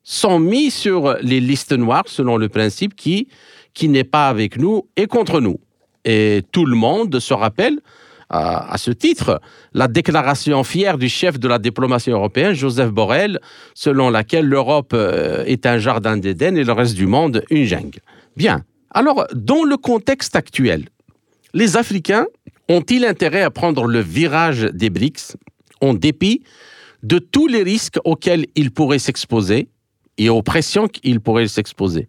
sont mis sur les listes noires selon le principe qui, qui n'est pas avec nous et contre nous. Et tout le monde se rappelle, à, ce titre, la déclaration fière du chef de la diplomatie européenne, Joseph Borrell, selon laquelle l'Europe euh, est un jardin d'Éden et le reste du monde une jungle. Bien. Alors, dans le contexte actuel, les Africains ont-ils intérêt à prendre le virage des BRICS? En dépit de tous les risques auxquels ils pourraient s'exposer et aux pressions qu'ils pourraient s'exposer.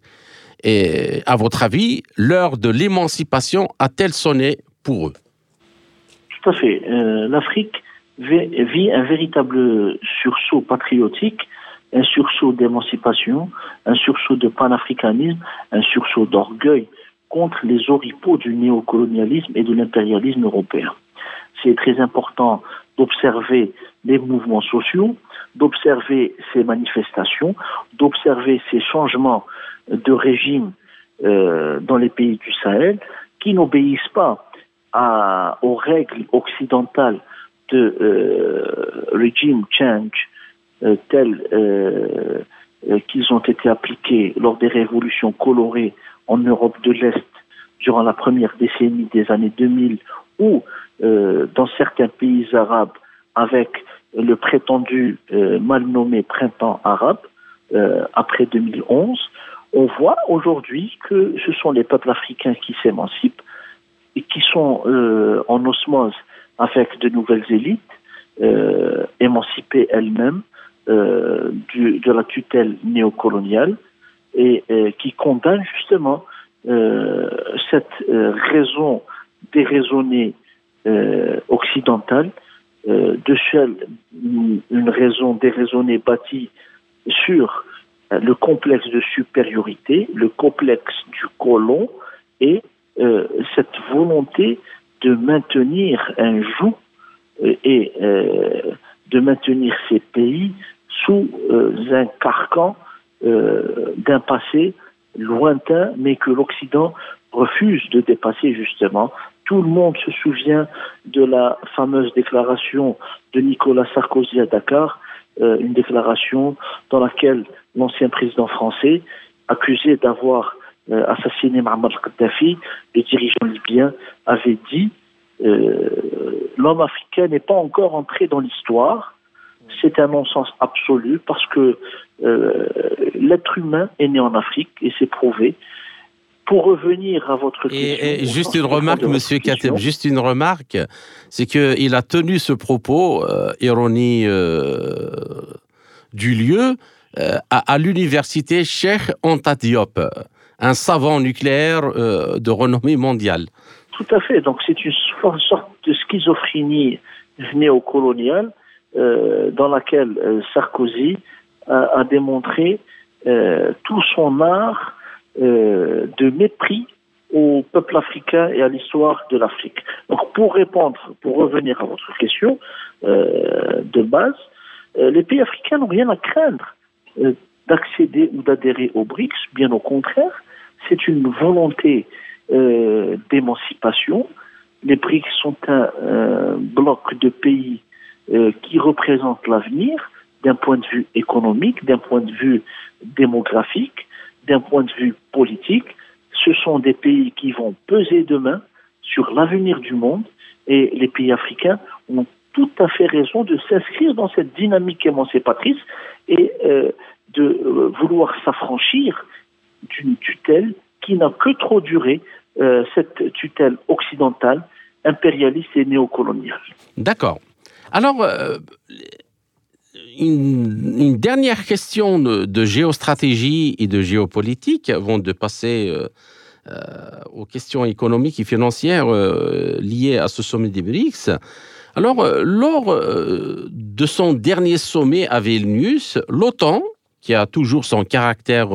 Et à votre avis, l'heure de l'émancipation a-t-elle sonné pour eux? Tout à fait. Euh, L'Afrique vit un véritable sursaut patriotique, un sursaut d'émancipation, un sursaut de panafricanisme, un sursaut d'orgueil contre les oripeaux du néocolonialisme et de l'impérialisme européen. C'est très important d'observer les mouvements sociaux, d'observer ces manifestations, d'observer ces changements de régime euh, dans les pays du Sahel qui n'obéissent pas aux règles occidentales de euh, régime change euh, tels euh, qu'ils ont été appliqués lors des révolutions colorées en Europe de l'Est durant la première décennie des années 2000 ou euh, dans certains pays arabes avec le prétendu euh, mal nommé printemps arabe euh, après 2011, on voit aujourd'hui que ce sont les peuples africains qui s'émancipent et qui sont en osmose avec de nouvelles élites, émancipées elles-mêmes de la tutelle néocoloniale et qui condamnent justement cette raison déraisonnée occidentale euh, de seule une raison déraisonnée bâtie sur euh, le complexe de supériorité, le complexe du colon et euh, cette volonté de maintenir un joug et de maintenir ces pays sous un carcan d'un passé lointain, mais que l'Occident refuse de dépasser justement tout le monde se souvient de la fameuse déclaration de Nicolas Sarkozy à Dakar, euh, une déclaration dans laquelle l'ancien président français, accusé d'avoir euh, assassiné Muammar Kadhafi, le dirigeant libyen, avait dit euh, l'homme africain n'est pas encore entré dans l'histoire. C'est un non-sens absolu parce que l'être humain est né en Afrique et c'est prouvé pour revenir à votre question. Et, juste une remarque, Monsieur Kateb, juste une remarque, c'est qu'il a tenu ce propos, euh, ironie euh, du lieu, euh, à, l'université Cheikh Anta Diop, un savant nucléaire de renommée mondiale. Tout à fait. Donc c'est une sorte de schizophrénie néocoloniale dans laquelle Sarkozy a, a démontré tout son art euh, de mépris au peuple africain et à l'histoire de l'Afrique. Donc pour répondre, pour revenir à votre question euh, de base, euh, les pays africains n'ont rien à craindre d'accéder ou d'adhérer aux BRICS, bien au contraire, c'est une volonté d'émancipation. Les BRICS sont un bloc de pays qui représentent l'avenir d'un point de vue économique, d'un point de vue démographique, d'un point de vue politique, ce sont des pays qui vont peser demain sur l'avenir du monde et les pays africains ont tout à fait raison de s'inscrire dans cette dynamique émancipatrice et euh, de euh, vouloir s'affranchir d'une tutelle qui n'a que trop duré, euh, cette tutelle occidentale, impérialiste et néocoloniale. D'accord. Alors, une, dernière question de, géostratégie et de géopolitique avant de passer euh, euh, aux questions économiques et financières euh, liées à ce sommet des BRICS. Alors, lors de son dernier sommet à Vilnius, l'OTAN, qui a toujours son caractère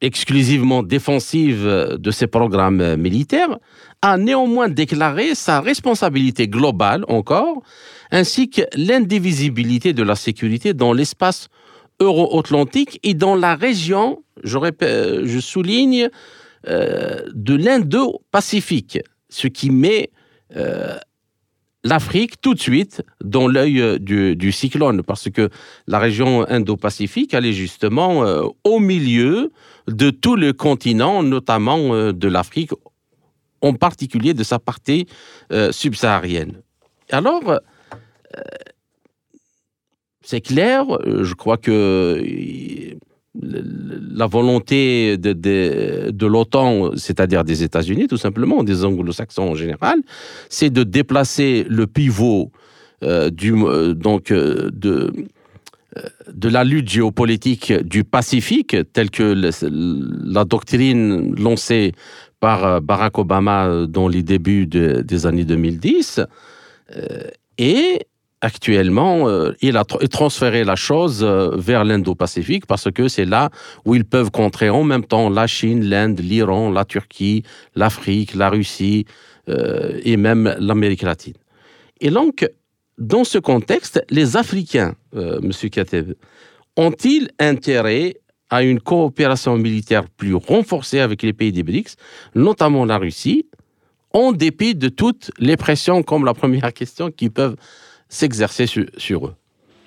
exclusivement défensive de ses programmes militaires, a néanmoins déclaré sa responsabilité globale encore, ainsi que l'indivisibilité de la sécurité dans l'espace euro-atlantique et dans la région, je, souligne, euh, de l'Indo-Pacifique, ce qui met euh, l'Afrique tout de suite dans l'œil du, cyclone, parce que la région Indo-Pacifique, elle est justement euh, au milieu de tout le continent, notamment euh, de l'Afrique, en particulier de sa partie euh, subsaharienne. Alors, euh, c'est clair, je crois que la volonté de, l'OTAN, c'est-à-dire des États-Unis tout simplement, des anglo-saxons en général, c'est de déplacer le pivot du, donc, de, de la lutte géopolitique du Pacifique, telle que la doctrine lancée par euh, Barack Obama euh, dans les débuts des années 2010, euh, et actuellement, il a transféré la chose vers l'Indo-Pacifique parce que c'est là où ils peuvent contrer en même temps la Chine, l'Inde, l'Iran, la Turquie, l'Afrique, la Russie et même l'Amérique latine. Et donc, dans ce contexte, les Africains, euh, M. Kateb, ont-ils intérêt à une coopération militaire plus renforcée avec les pays des BRICS, notamment la Russie, en dépit de toutes les pressions, comme la première question, qui peuvent s'exercer sur, eux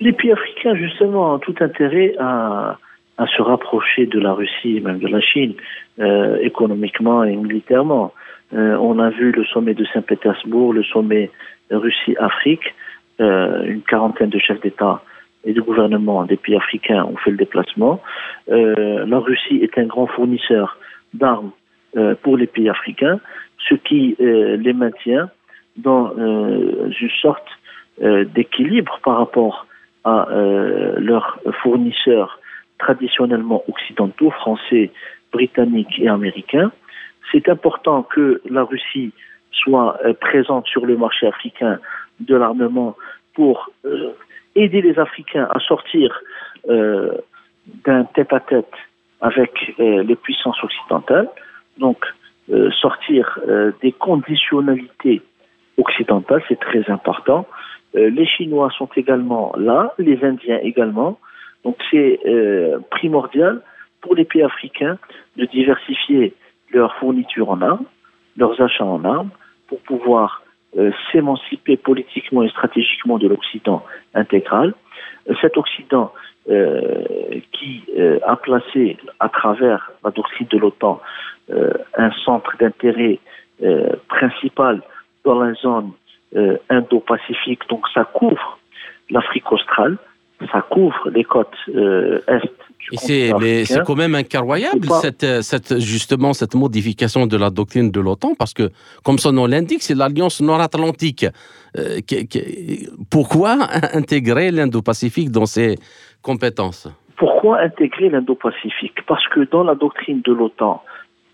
Les pays africains, justement, ont tout intérêt à, se rapprocher de la Russie, même de la Chine, euh, économiquement et militairement. Euh, on a vu le sommet de Saint-Pétersbourg, le sommet Russie-Afrique. Euh, une quarantaine de chefs d'État et de gouvernement des pays africains ont fait le déplacement. La Russie est un grand fournisseur d'armes pour les pays africains, ce qui les maintient dans une sorte d'équilibre par rapport à leurs fournisseurs traditionnellement occidentaux, français, britanniques et américains. C'est important que la Russie soit présente sur le marché africain de l'armement pour euh, aider les Africains à sortir euh, d'un tête-à-tête avec euh, les puissances occidentales, donc sortir des conditionnalités occidentales, c'est très important. Les Chinois sont également là, les Indiens également, donc c'est primordial pour les pays africains de diversifier leurs fournitures en armes, leurs achats en armes, pour pouvoir euh, s'émanciper politiquement et stratégiquement de l'Occident intégral. Euh, cet Occident euh, qui a placé à travers la doctrine de l'OTAN un centre d'intérêt principal dans la zone Indo-Pacifique, donc ça couvre l'Afrique australe, ça couvre les côtes est c'est, mais c'est quand même incroyable, cette, cette, justement, cette modification de la doctrine de l'OTAN, parce que, comme son nom l'indique, c'est l'Alliance nord-atlantique. Euh, pourquoi intégrer l'Indo-Pacifique dans ses compétences? Pourquoi intégrer l'Indo-Pacifique? Parce que dans la doctrine de l'OTAN,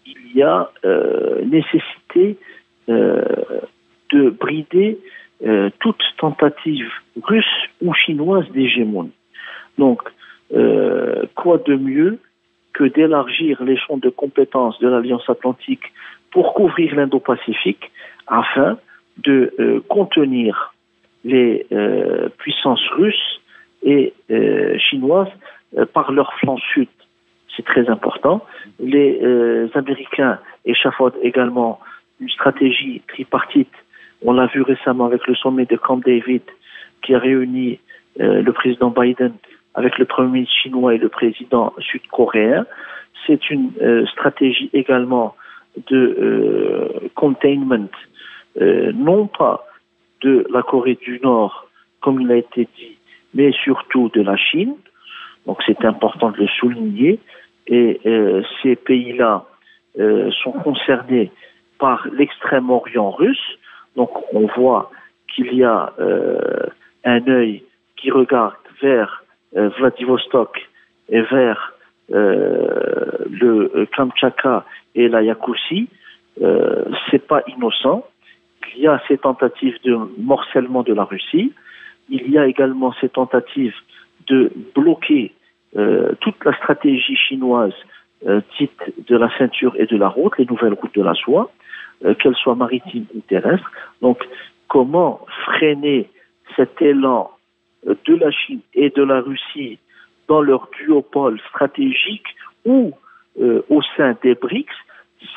il y a euh, nécessité euh, toute tentative russe ou chinoise d'hégémonie. Donc, euh, quoi de mieux que d'élargir les champs de compétences de l'Alliance atlantique pour couvrir l'Indo-Pacifique afin de euh, contenir les puissances russes et chinoises par leur flanc sud? C'est très important. Les Américains échafaudent également une stratégie tripartite. On l'a vu récemment avec le sommet de Camp David qui a réuni le président Biden avec le Premier ministre chinois et le président sud-coréen. C'est une euh, stratégie également de euh, containment, euh, non pas de la Corée du Nord, comme il a été dit, mais surtout de la Chine. Donc c'est important de le souligner. Et ces pays-là sont concernés par l'extrême-orient russe. Donc on voit qu'il y a un œil qui regarde vers euh, Vladivostok et vers euh, le Kamchatka et la Yakoussie, euh, c'est pas innocent. il y a ces tentatives de morcellement de la Russie, il y a également ces tentatives de bloquer euh, toute la stratégie chinoise euh, dite de la ceinture et de la route, les nouvelles routes de la soie, euh, qu'elles soient ou terrestres. Donc, comment freiner cet élan euh, de la Chine et de la Russie dans leur duopole stratégique ou euh, au sein des BRICS,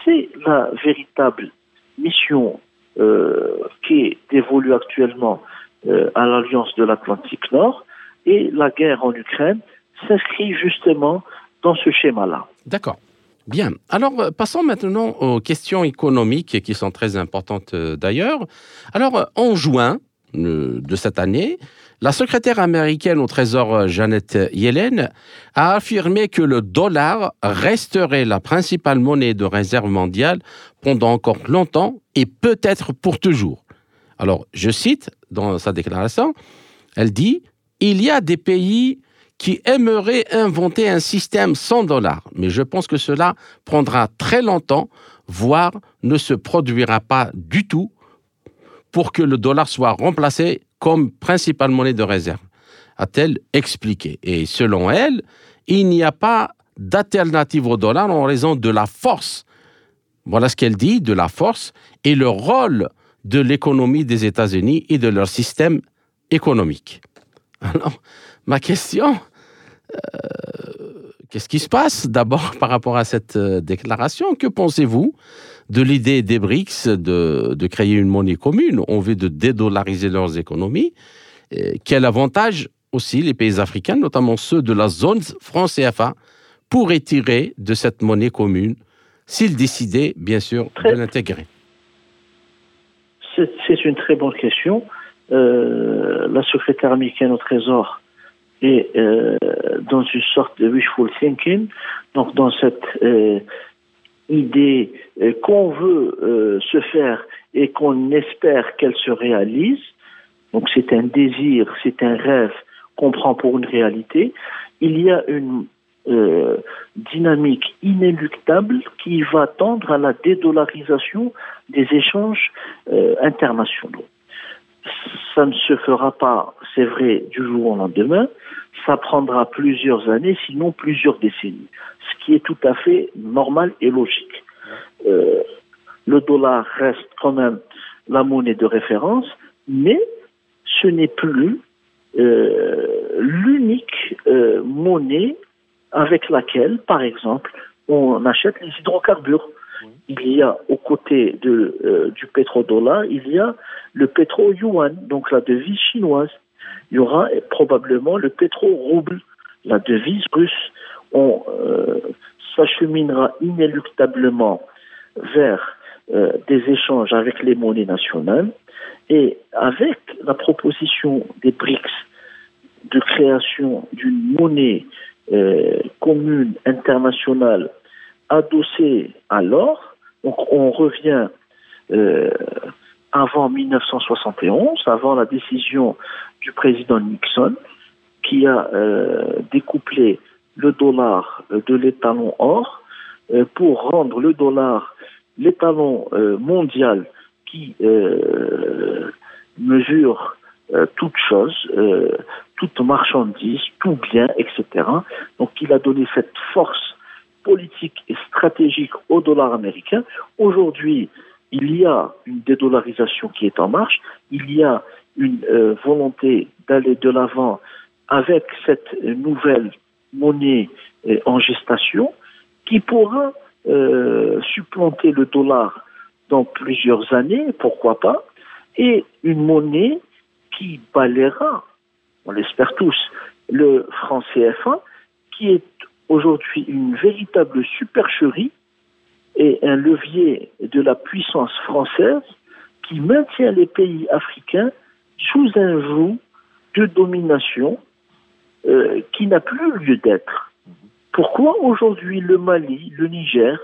c'est la véritable mission euh, qui est dévolue actuellement à l'Alliance de l'Atlantique Nord et la guerre en Ukraine s'inscrit justement dans ce schéma-là. D'accord. Bien. Alors, euh, passons maintenant aux questions économiques qui sont très importantes euh, d'ailleurs. Alors, euh, en juin de cette année, la secrétaire américaine au Trésor Janet Yellen a affirmé que le dollar resterait la principale monnaie de réserve mondiale pendant encore longtemps et peut-être pour toujours. Alors, je cite dans sa déclaration, elle dit Il y a des pays qui aimeraient inventer un système sans dollar, mais je pense que cela prendra très longtemps, voire ne se produira pas du tout pour que le dollar soit remplacé comme principale monnaie de réserve, a-t-elle expliqué. Et selon elle, il n'y a pas d'alternative au dollar en raison de la force. Voilà ce qu'elle dit, de la force et le rôle de l'économie des États-Unis et de leur système économique. Alors, ma question, euh, qu'est-ce qui se passe d'abord par rapport à cette euh, déclaration? Que pensez-vous de l'idée des BRICS de, de, créer une monnaie commune? En vue de dédollariser leurs économies. Et Quel avantage aussi les pays africains, notamment ceux de la zone franc CFA, pourraient tirer de cette monnaie commune s'ils décidaient, bien sûr, très, de l'intégrer C'est une très bonne question. Euh, la secrétaire américaine au Trésor est euh, dans une sorte de wishful thinking, donc dans cette euh, idée euh, qu'on veut se faire et qu'on espère qu'elle se réalise. Donc c'est un désir, c'est un rêve qu'on prend pour une réalité. Il y a une dynamique inéluctable qui va tendre à la dédollarisation des échanges internationaux. Ça ne se fera pas, c'est vrai, du jour au lendemain. Ça prendra plusieurs années, sinon plusieurs décennies, ce qui est tout à fait normal et logique. Euh, le dollar reste quand même la monnaie de référence, mais ce n'est plus euh, l'unique euh, monnaie avec laquelle, par exemple, on achète les hydrocarbures. Il y a aux côtés euh, du pétrodollar, il y a le pétro-yuan, donc la devise chinoise. Il y aura probablement le pétro-rouble, la devise russe. On euh, s'acheminera inéluctablement vers euh, des échanges avec les monnaies nationales et avec la proposition des BRICS de création d'une monnaie commune internationale adossée à l'or, donc on revient euh, avant 1971, avant la décision du président Nixon, qui a euh, découplé le dollar de l'étalon or euh, pour rendre le dollar l'étalon euh, mondial qui euh, mesure toute chose, toute marchandise, tout bien, etc. Donc il a donné cette force politique et stratégique au dollar américain. Aujourd'hui, il y a une dédollarisation qui est en marche, il y a une euh, volonté d'aller de l'avant avec cette nouvelle monnaie euh, en gestation qui pourra euh, supplanter le dollar dans plusieurs années, pourquoi pas, et une monnaie qui balayera, on l'espère tous, le franc CFA, qui est aujourd'hui une véritable supercherie et un levier de la puissance française qui maintient les pays africains sous un joug de domination euh, qui n'a plus lieu d'être. Pourquoi aujourd'hui le Mali, le Niger,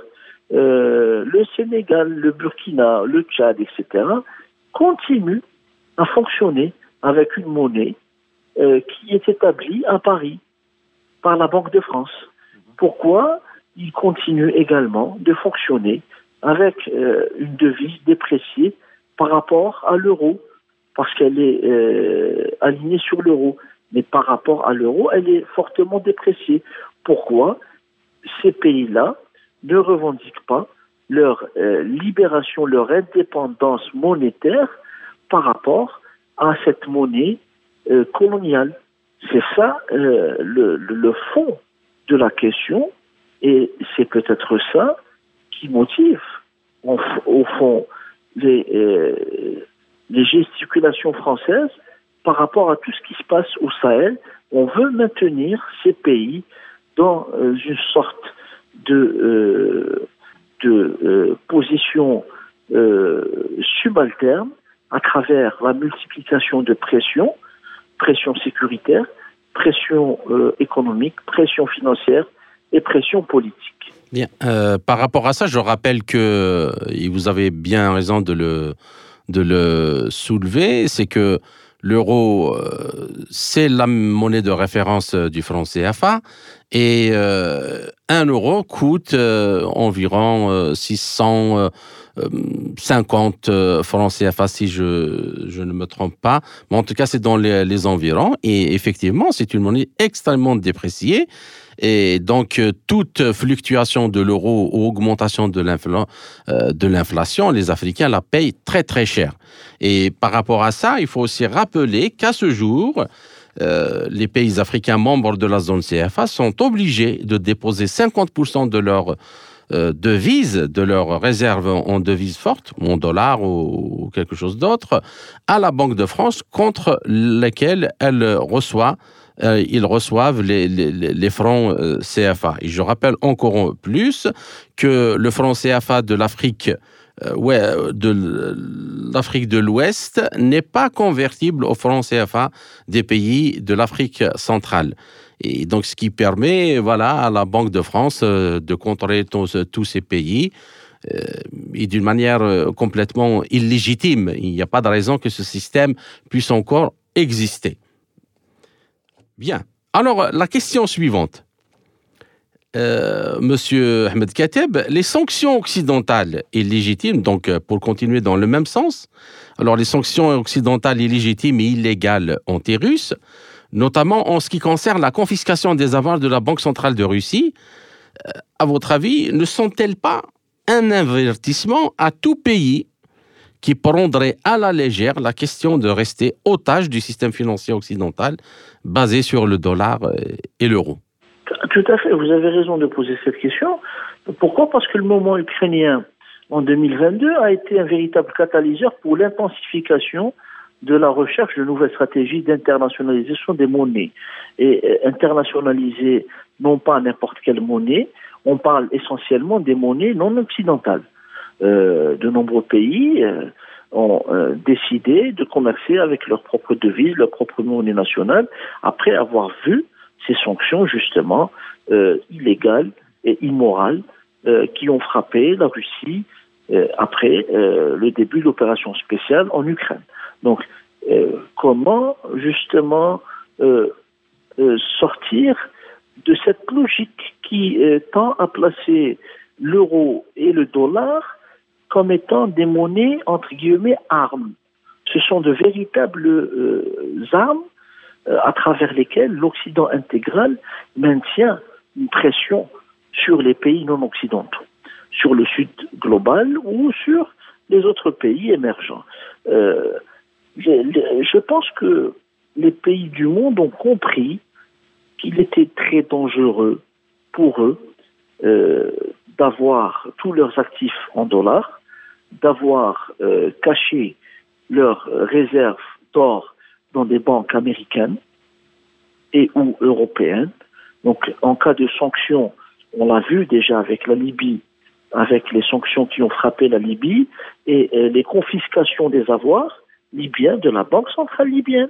euh, le Sénégal, le Burkina, le Tchad, etc., continuent à fonctionner avec une monnaie euh, qui est établie à Paris par la Banque de France? Pourquoi ils continuent également de fonctionner avec euh, une devise dépréciée par rapport à l'euro, parce qu'elle est euh, alignée sur l'euro. Mais par rapport à l'euro, elle est fortement dépréciée. Pourquoi Ces pays-là ne revendiquent pas leur euh, libération, leur indépendance monétaire par rapport à cette monnaie coloniale? C'est ça le, fond de la question et c'est peut-être ça qui motive au fond les, les gesticulations françaises par rapport à tout ce qui se passe au Sahel. On veut maintenir ces pays dans euh, une sorte de, euh, de euh, position subalterne à travers la multiplication de pressions, pression sécuritaire, pression économique, pression financière et pression politique. Bien. par rapport à ça, je rappelle que, et vous avez bien raison de le, de le soulever, c'est que l'euro, euh, c'est la monnaie de référence euh, du franc CFA et euh, un euro coûte environ 650 francs CFA si je, ne me trompe pas. Mais en tout cas, c'est dans les, les environs et effectivement, c'est une monnaie extrêmement dépréciée. Et donc, euh, toute fluctuation de l'euro ou augmentation euh, de l'inflation, les Africains la payent très très cher. Et par rapport à ça, il faut aussi rappeler qu'à ce jour, euh, les pays africains membres de la zone CFA sont obligés de déposer 50% de leur devises, de leurs réserves en devises fortes, en dollars ou quelque chose d'autre, à la Banque de France contre lesquelles elle reçoit euh, ils reçoivent les, les, francs euh, CFA. Et je rappelle encore plus que le franc CFA de l'Afrique euh, ouais, de l'Afrique de l'Ouest n'est pas convertible au franc CFA des pays de l'Afrique centrale. Et donc, ce qui permet voilà, à la Banque de France de contrôler tous, tous ces pays et d'une manière complètement illégitime. Il n'y a pas de raison que ce système puisse encore exister. Bien. Alors, la question suivante. Euh, Monsieur Ahmed Kateb, les sanctions occidentales illégitimes, donc euh, pour continuer dans le même sens, alors les sanctions occidentales illégitimes et illégales anti-russes, notamment en ce qui concerne la confiscation des avoirs de la Banque centrale de Russie, euh, à votre avis, ne sont-elles pas un avertissement à tout pays qui prendrait à la légère la question de rester otage du système financier occidental basé sur le dollar et l'euro? Tout à fait, vous avez raison de poser cette question. Pourquoi? Parce que le moment ukrainien en 2022 a été un véritable catalyseur pour l'intensification de la recherche de nouvelles stratégies d'internationalisation des monnaies. Et euh, internationaliser non pas n'importe quelle monnaie, on parle essentiellement des monnaies non occidentales. Euh, de nombreux pays euh, ont décidé de commercer avec leur propre devise, leur propre monnaie nationale, après avoir vu ces sanctions justement illégales et immorales qui ont frappé la Russie après le début de l'opération spéciale en Ukraine. Donc, comment justement sortir de cette logique qui tend à placer l'euro et le dollar comme étant des monnaies, entre guillemets, armes? Ce sont de véritables euh, armes euh, à travers lesquelles l'Occident intégral maintient une pression sur les pays non occidentaux, sur le Sud global ou sur les autres pays émergents. Euh, je pense que les pays du monde ont compris qu'il était très dangereux pour eux d'avoir tous leurs actifs en dollars d'avoir euh, caché leurs réserves d'or dans des banques américaines et ou européennes. Donc, en cas de sanctions, on l'a vu déjà avec la Libye, avec les sanctions qui ont frappé la Libye et euh, les confiscations des avoirs libyens de la Banque centrale libyenne.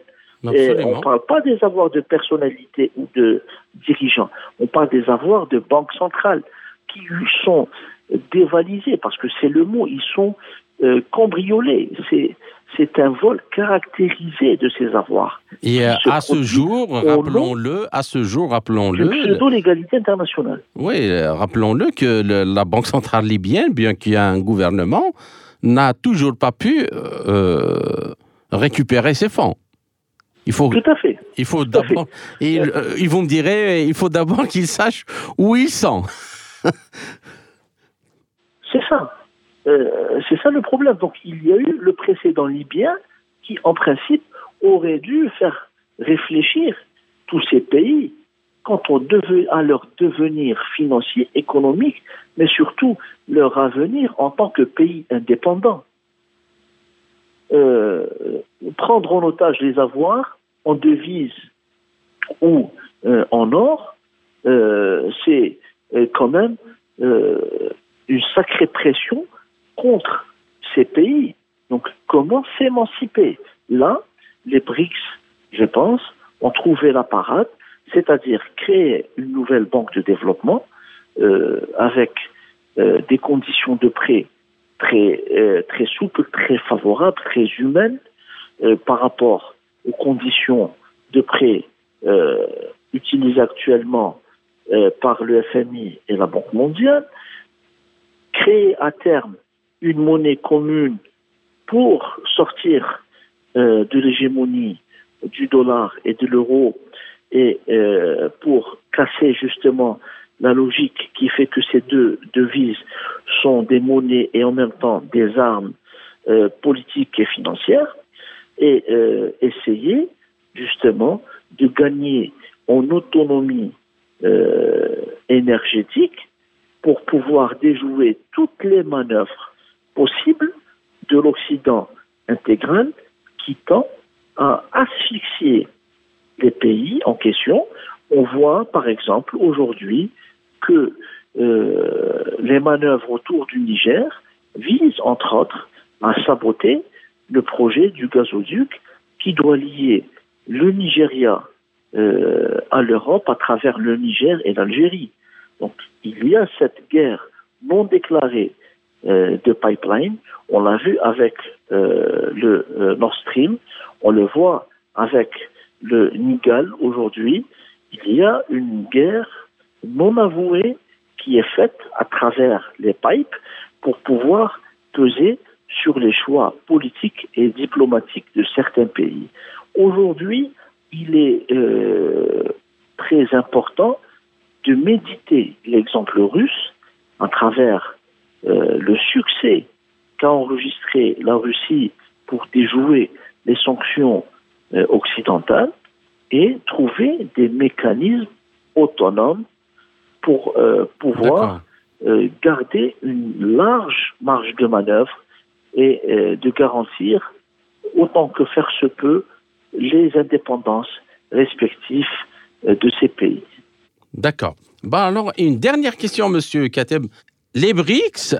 Et on ne parle pas des avoirs de personnalités ou de dirigeants, on parle des avoirs de banques centrales qui sont dévalisés, parce que c'est le mot, ils sont euh, cambriolés. C'est c'est un vol caractérisé de ces avoirs. Et euh, à ce jour, rappelons-le, à ce jour, rappelons-le. Pseudo-légalité internationale. Oui, euh, rappelons-le que la Banque centrale libyenne, bien qu'il y ait un gouvernement, n'a toujours pas pu euh, récupérer ses fonds. Il faut, Tout à fait. Il faut d'abord. Ils, euh, ils, vont me dire, il faut d'abord qu'ils sachent où ils sont. c'est ça. Euh, c'est ça le problème. Donc il y a eu le précédent libyen qui, en principe, aurait dû faire réfléchir tous ces pays quant au à leur devenir financier, économique, mais surtout leur avenir en tant que pays indépendant. Euh, prendre en otage les avoirs en devise ou euh, en or, c'est quand même une sacrée pression contre ces pays. Donc comment s'émanciper? Là, les BRICS, je pense, ont trouvé la parade, c'est-à-dire créer une nouvelle banque de développement avec des conditions de prêt très, euh, très souple, très favorable, très humaine euh, par rapport aux conditions de prêt euh, utilisées actuellement par le FMI et la Banque mondiale, créer à terme une monnaie commune pour sortir de l'hégémonie du dollar et de l'euro et pour casser justement la logique qui fait que ces deux devises sont des monnaies et en même temps des armes euh, politiques et financières, et euh, essayer justement de gagner en autonomie euh, énergétique pour pouvoir déjouer toutes les manœuvres possibles de l'Occident intégral qui tend à asphyxier les pays en question. On voit par exemple aujourd'hui que euh, les manœuvres autour du Niger visent, entre autres, à saboter le projet du gazoduc qui doit lier le Nigeria euh, à l'Europe à travers le Niger et l'Algérie. Donc il y a cette guerre non déclarée de pipeline. On l'a vu avec le Nord Stream, on le voit avec le Nigal aujourd'hui. Il y a une guerre non avouée qui est faite à travers les pipes pour pouvoir peser sur les choix politiques et diplomatiques de certains pays. Aujourd'hui, il est euh, très important de méditer l'exemple russe à travers euh, le succès qu'a enregistré la Russie pour déjouer les sanctions euh, occidentales et trouver des mécanismes autonomes pour euh, pouvoir garder une large marge de manœuvre et de garantir, autant que faire se peut, les indépendances respectives de ces pays. D'accord. Bah alors, une dernière question, Monsieur Kateb. Les BRICS,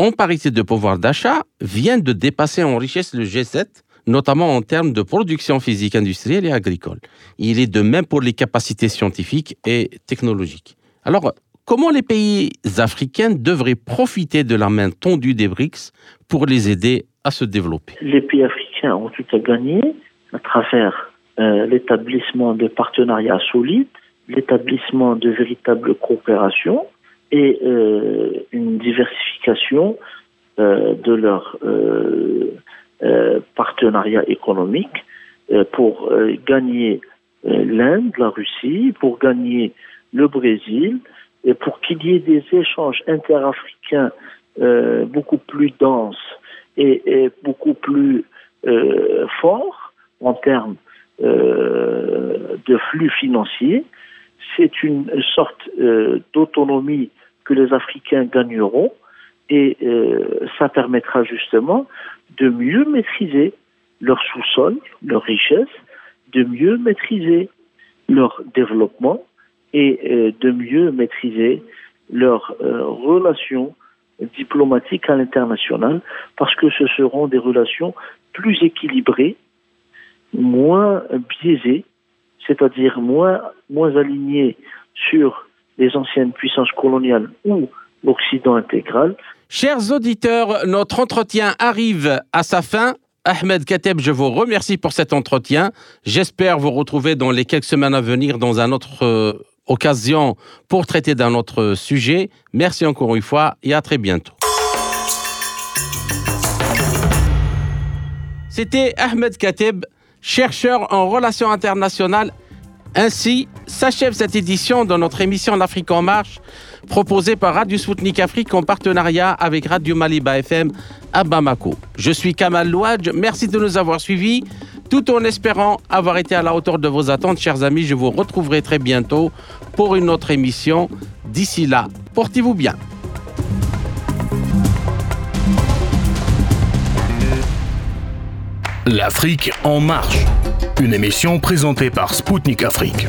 en parité de pouvoir d'achat, viennent de dépasser en richesse le G7, notamment en termes de production physique industrielle et agricole. Il est de même pour les capacités scientifiques et technologiques. Alors, comment les pays africains devraient profiter de la main tendue des BRICS pour les aider à se développer? Les pays africains ont tout à gagner à travers euh, l'établissement de partenariats solides, l'établissement de véritables coopérations et euh, une diversification euh, de leurs partenariats économiques pour gagner l'Inde, la Russie, pour gagner le Brésil, et pour qu'il y ait des échanges interafricains euh, beaucoup plus denses et, beaucoup plus euh, forts en termes euh, de flux financiers, c'est une sorte d'autonomie que les Africains gagneront et ça permettra justement de mieux maîtriser leur sous-sol, leur richesse, de mieux maîtriser leur développement et euh, de mieux maîtriser leurs euh, relations diplomatiques à l'international parce que ce seront des relations plus équilibrées, moins biaisées, c'est-à-dire moins, moins alignées sur les anciennes puissances coloniales ou l'Occident intégral. Chers auditeurs, notre entretien arrive à sa fin. Ahmed Kateb, je vous remercie pour cet entretien. J'espère vous retrouver dans les quelques semaines à venir dans un autre euh, occasion pour traiter d'un autre sujet. Merci encore une fois et à très bientôt. C'était Ahmed Kateb, chercheur en relations internationales. Ainsi s'achève cette édition de notre émission L'Afrique en marche, proposée par Radio Sputnik Afrique en partenariat avec Radio Maliba FM à Bamako. Je suis Kamal Louadj, merci de nous avoir suivis. Tout en espérant avoir été à la hauteur de vos attentes, chers amis, je vous retrouverai très bientôt pour une autre émission. D'ici là, portez-vous bien. L'Afrique en marche, une émission présentée par Spoutnik Afrique.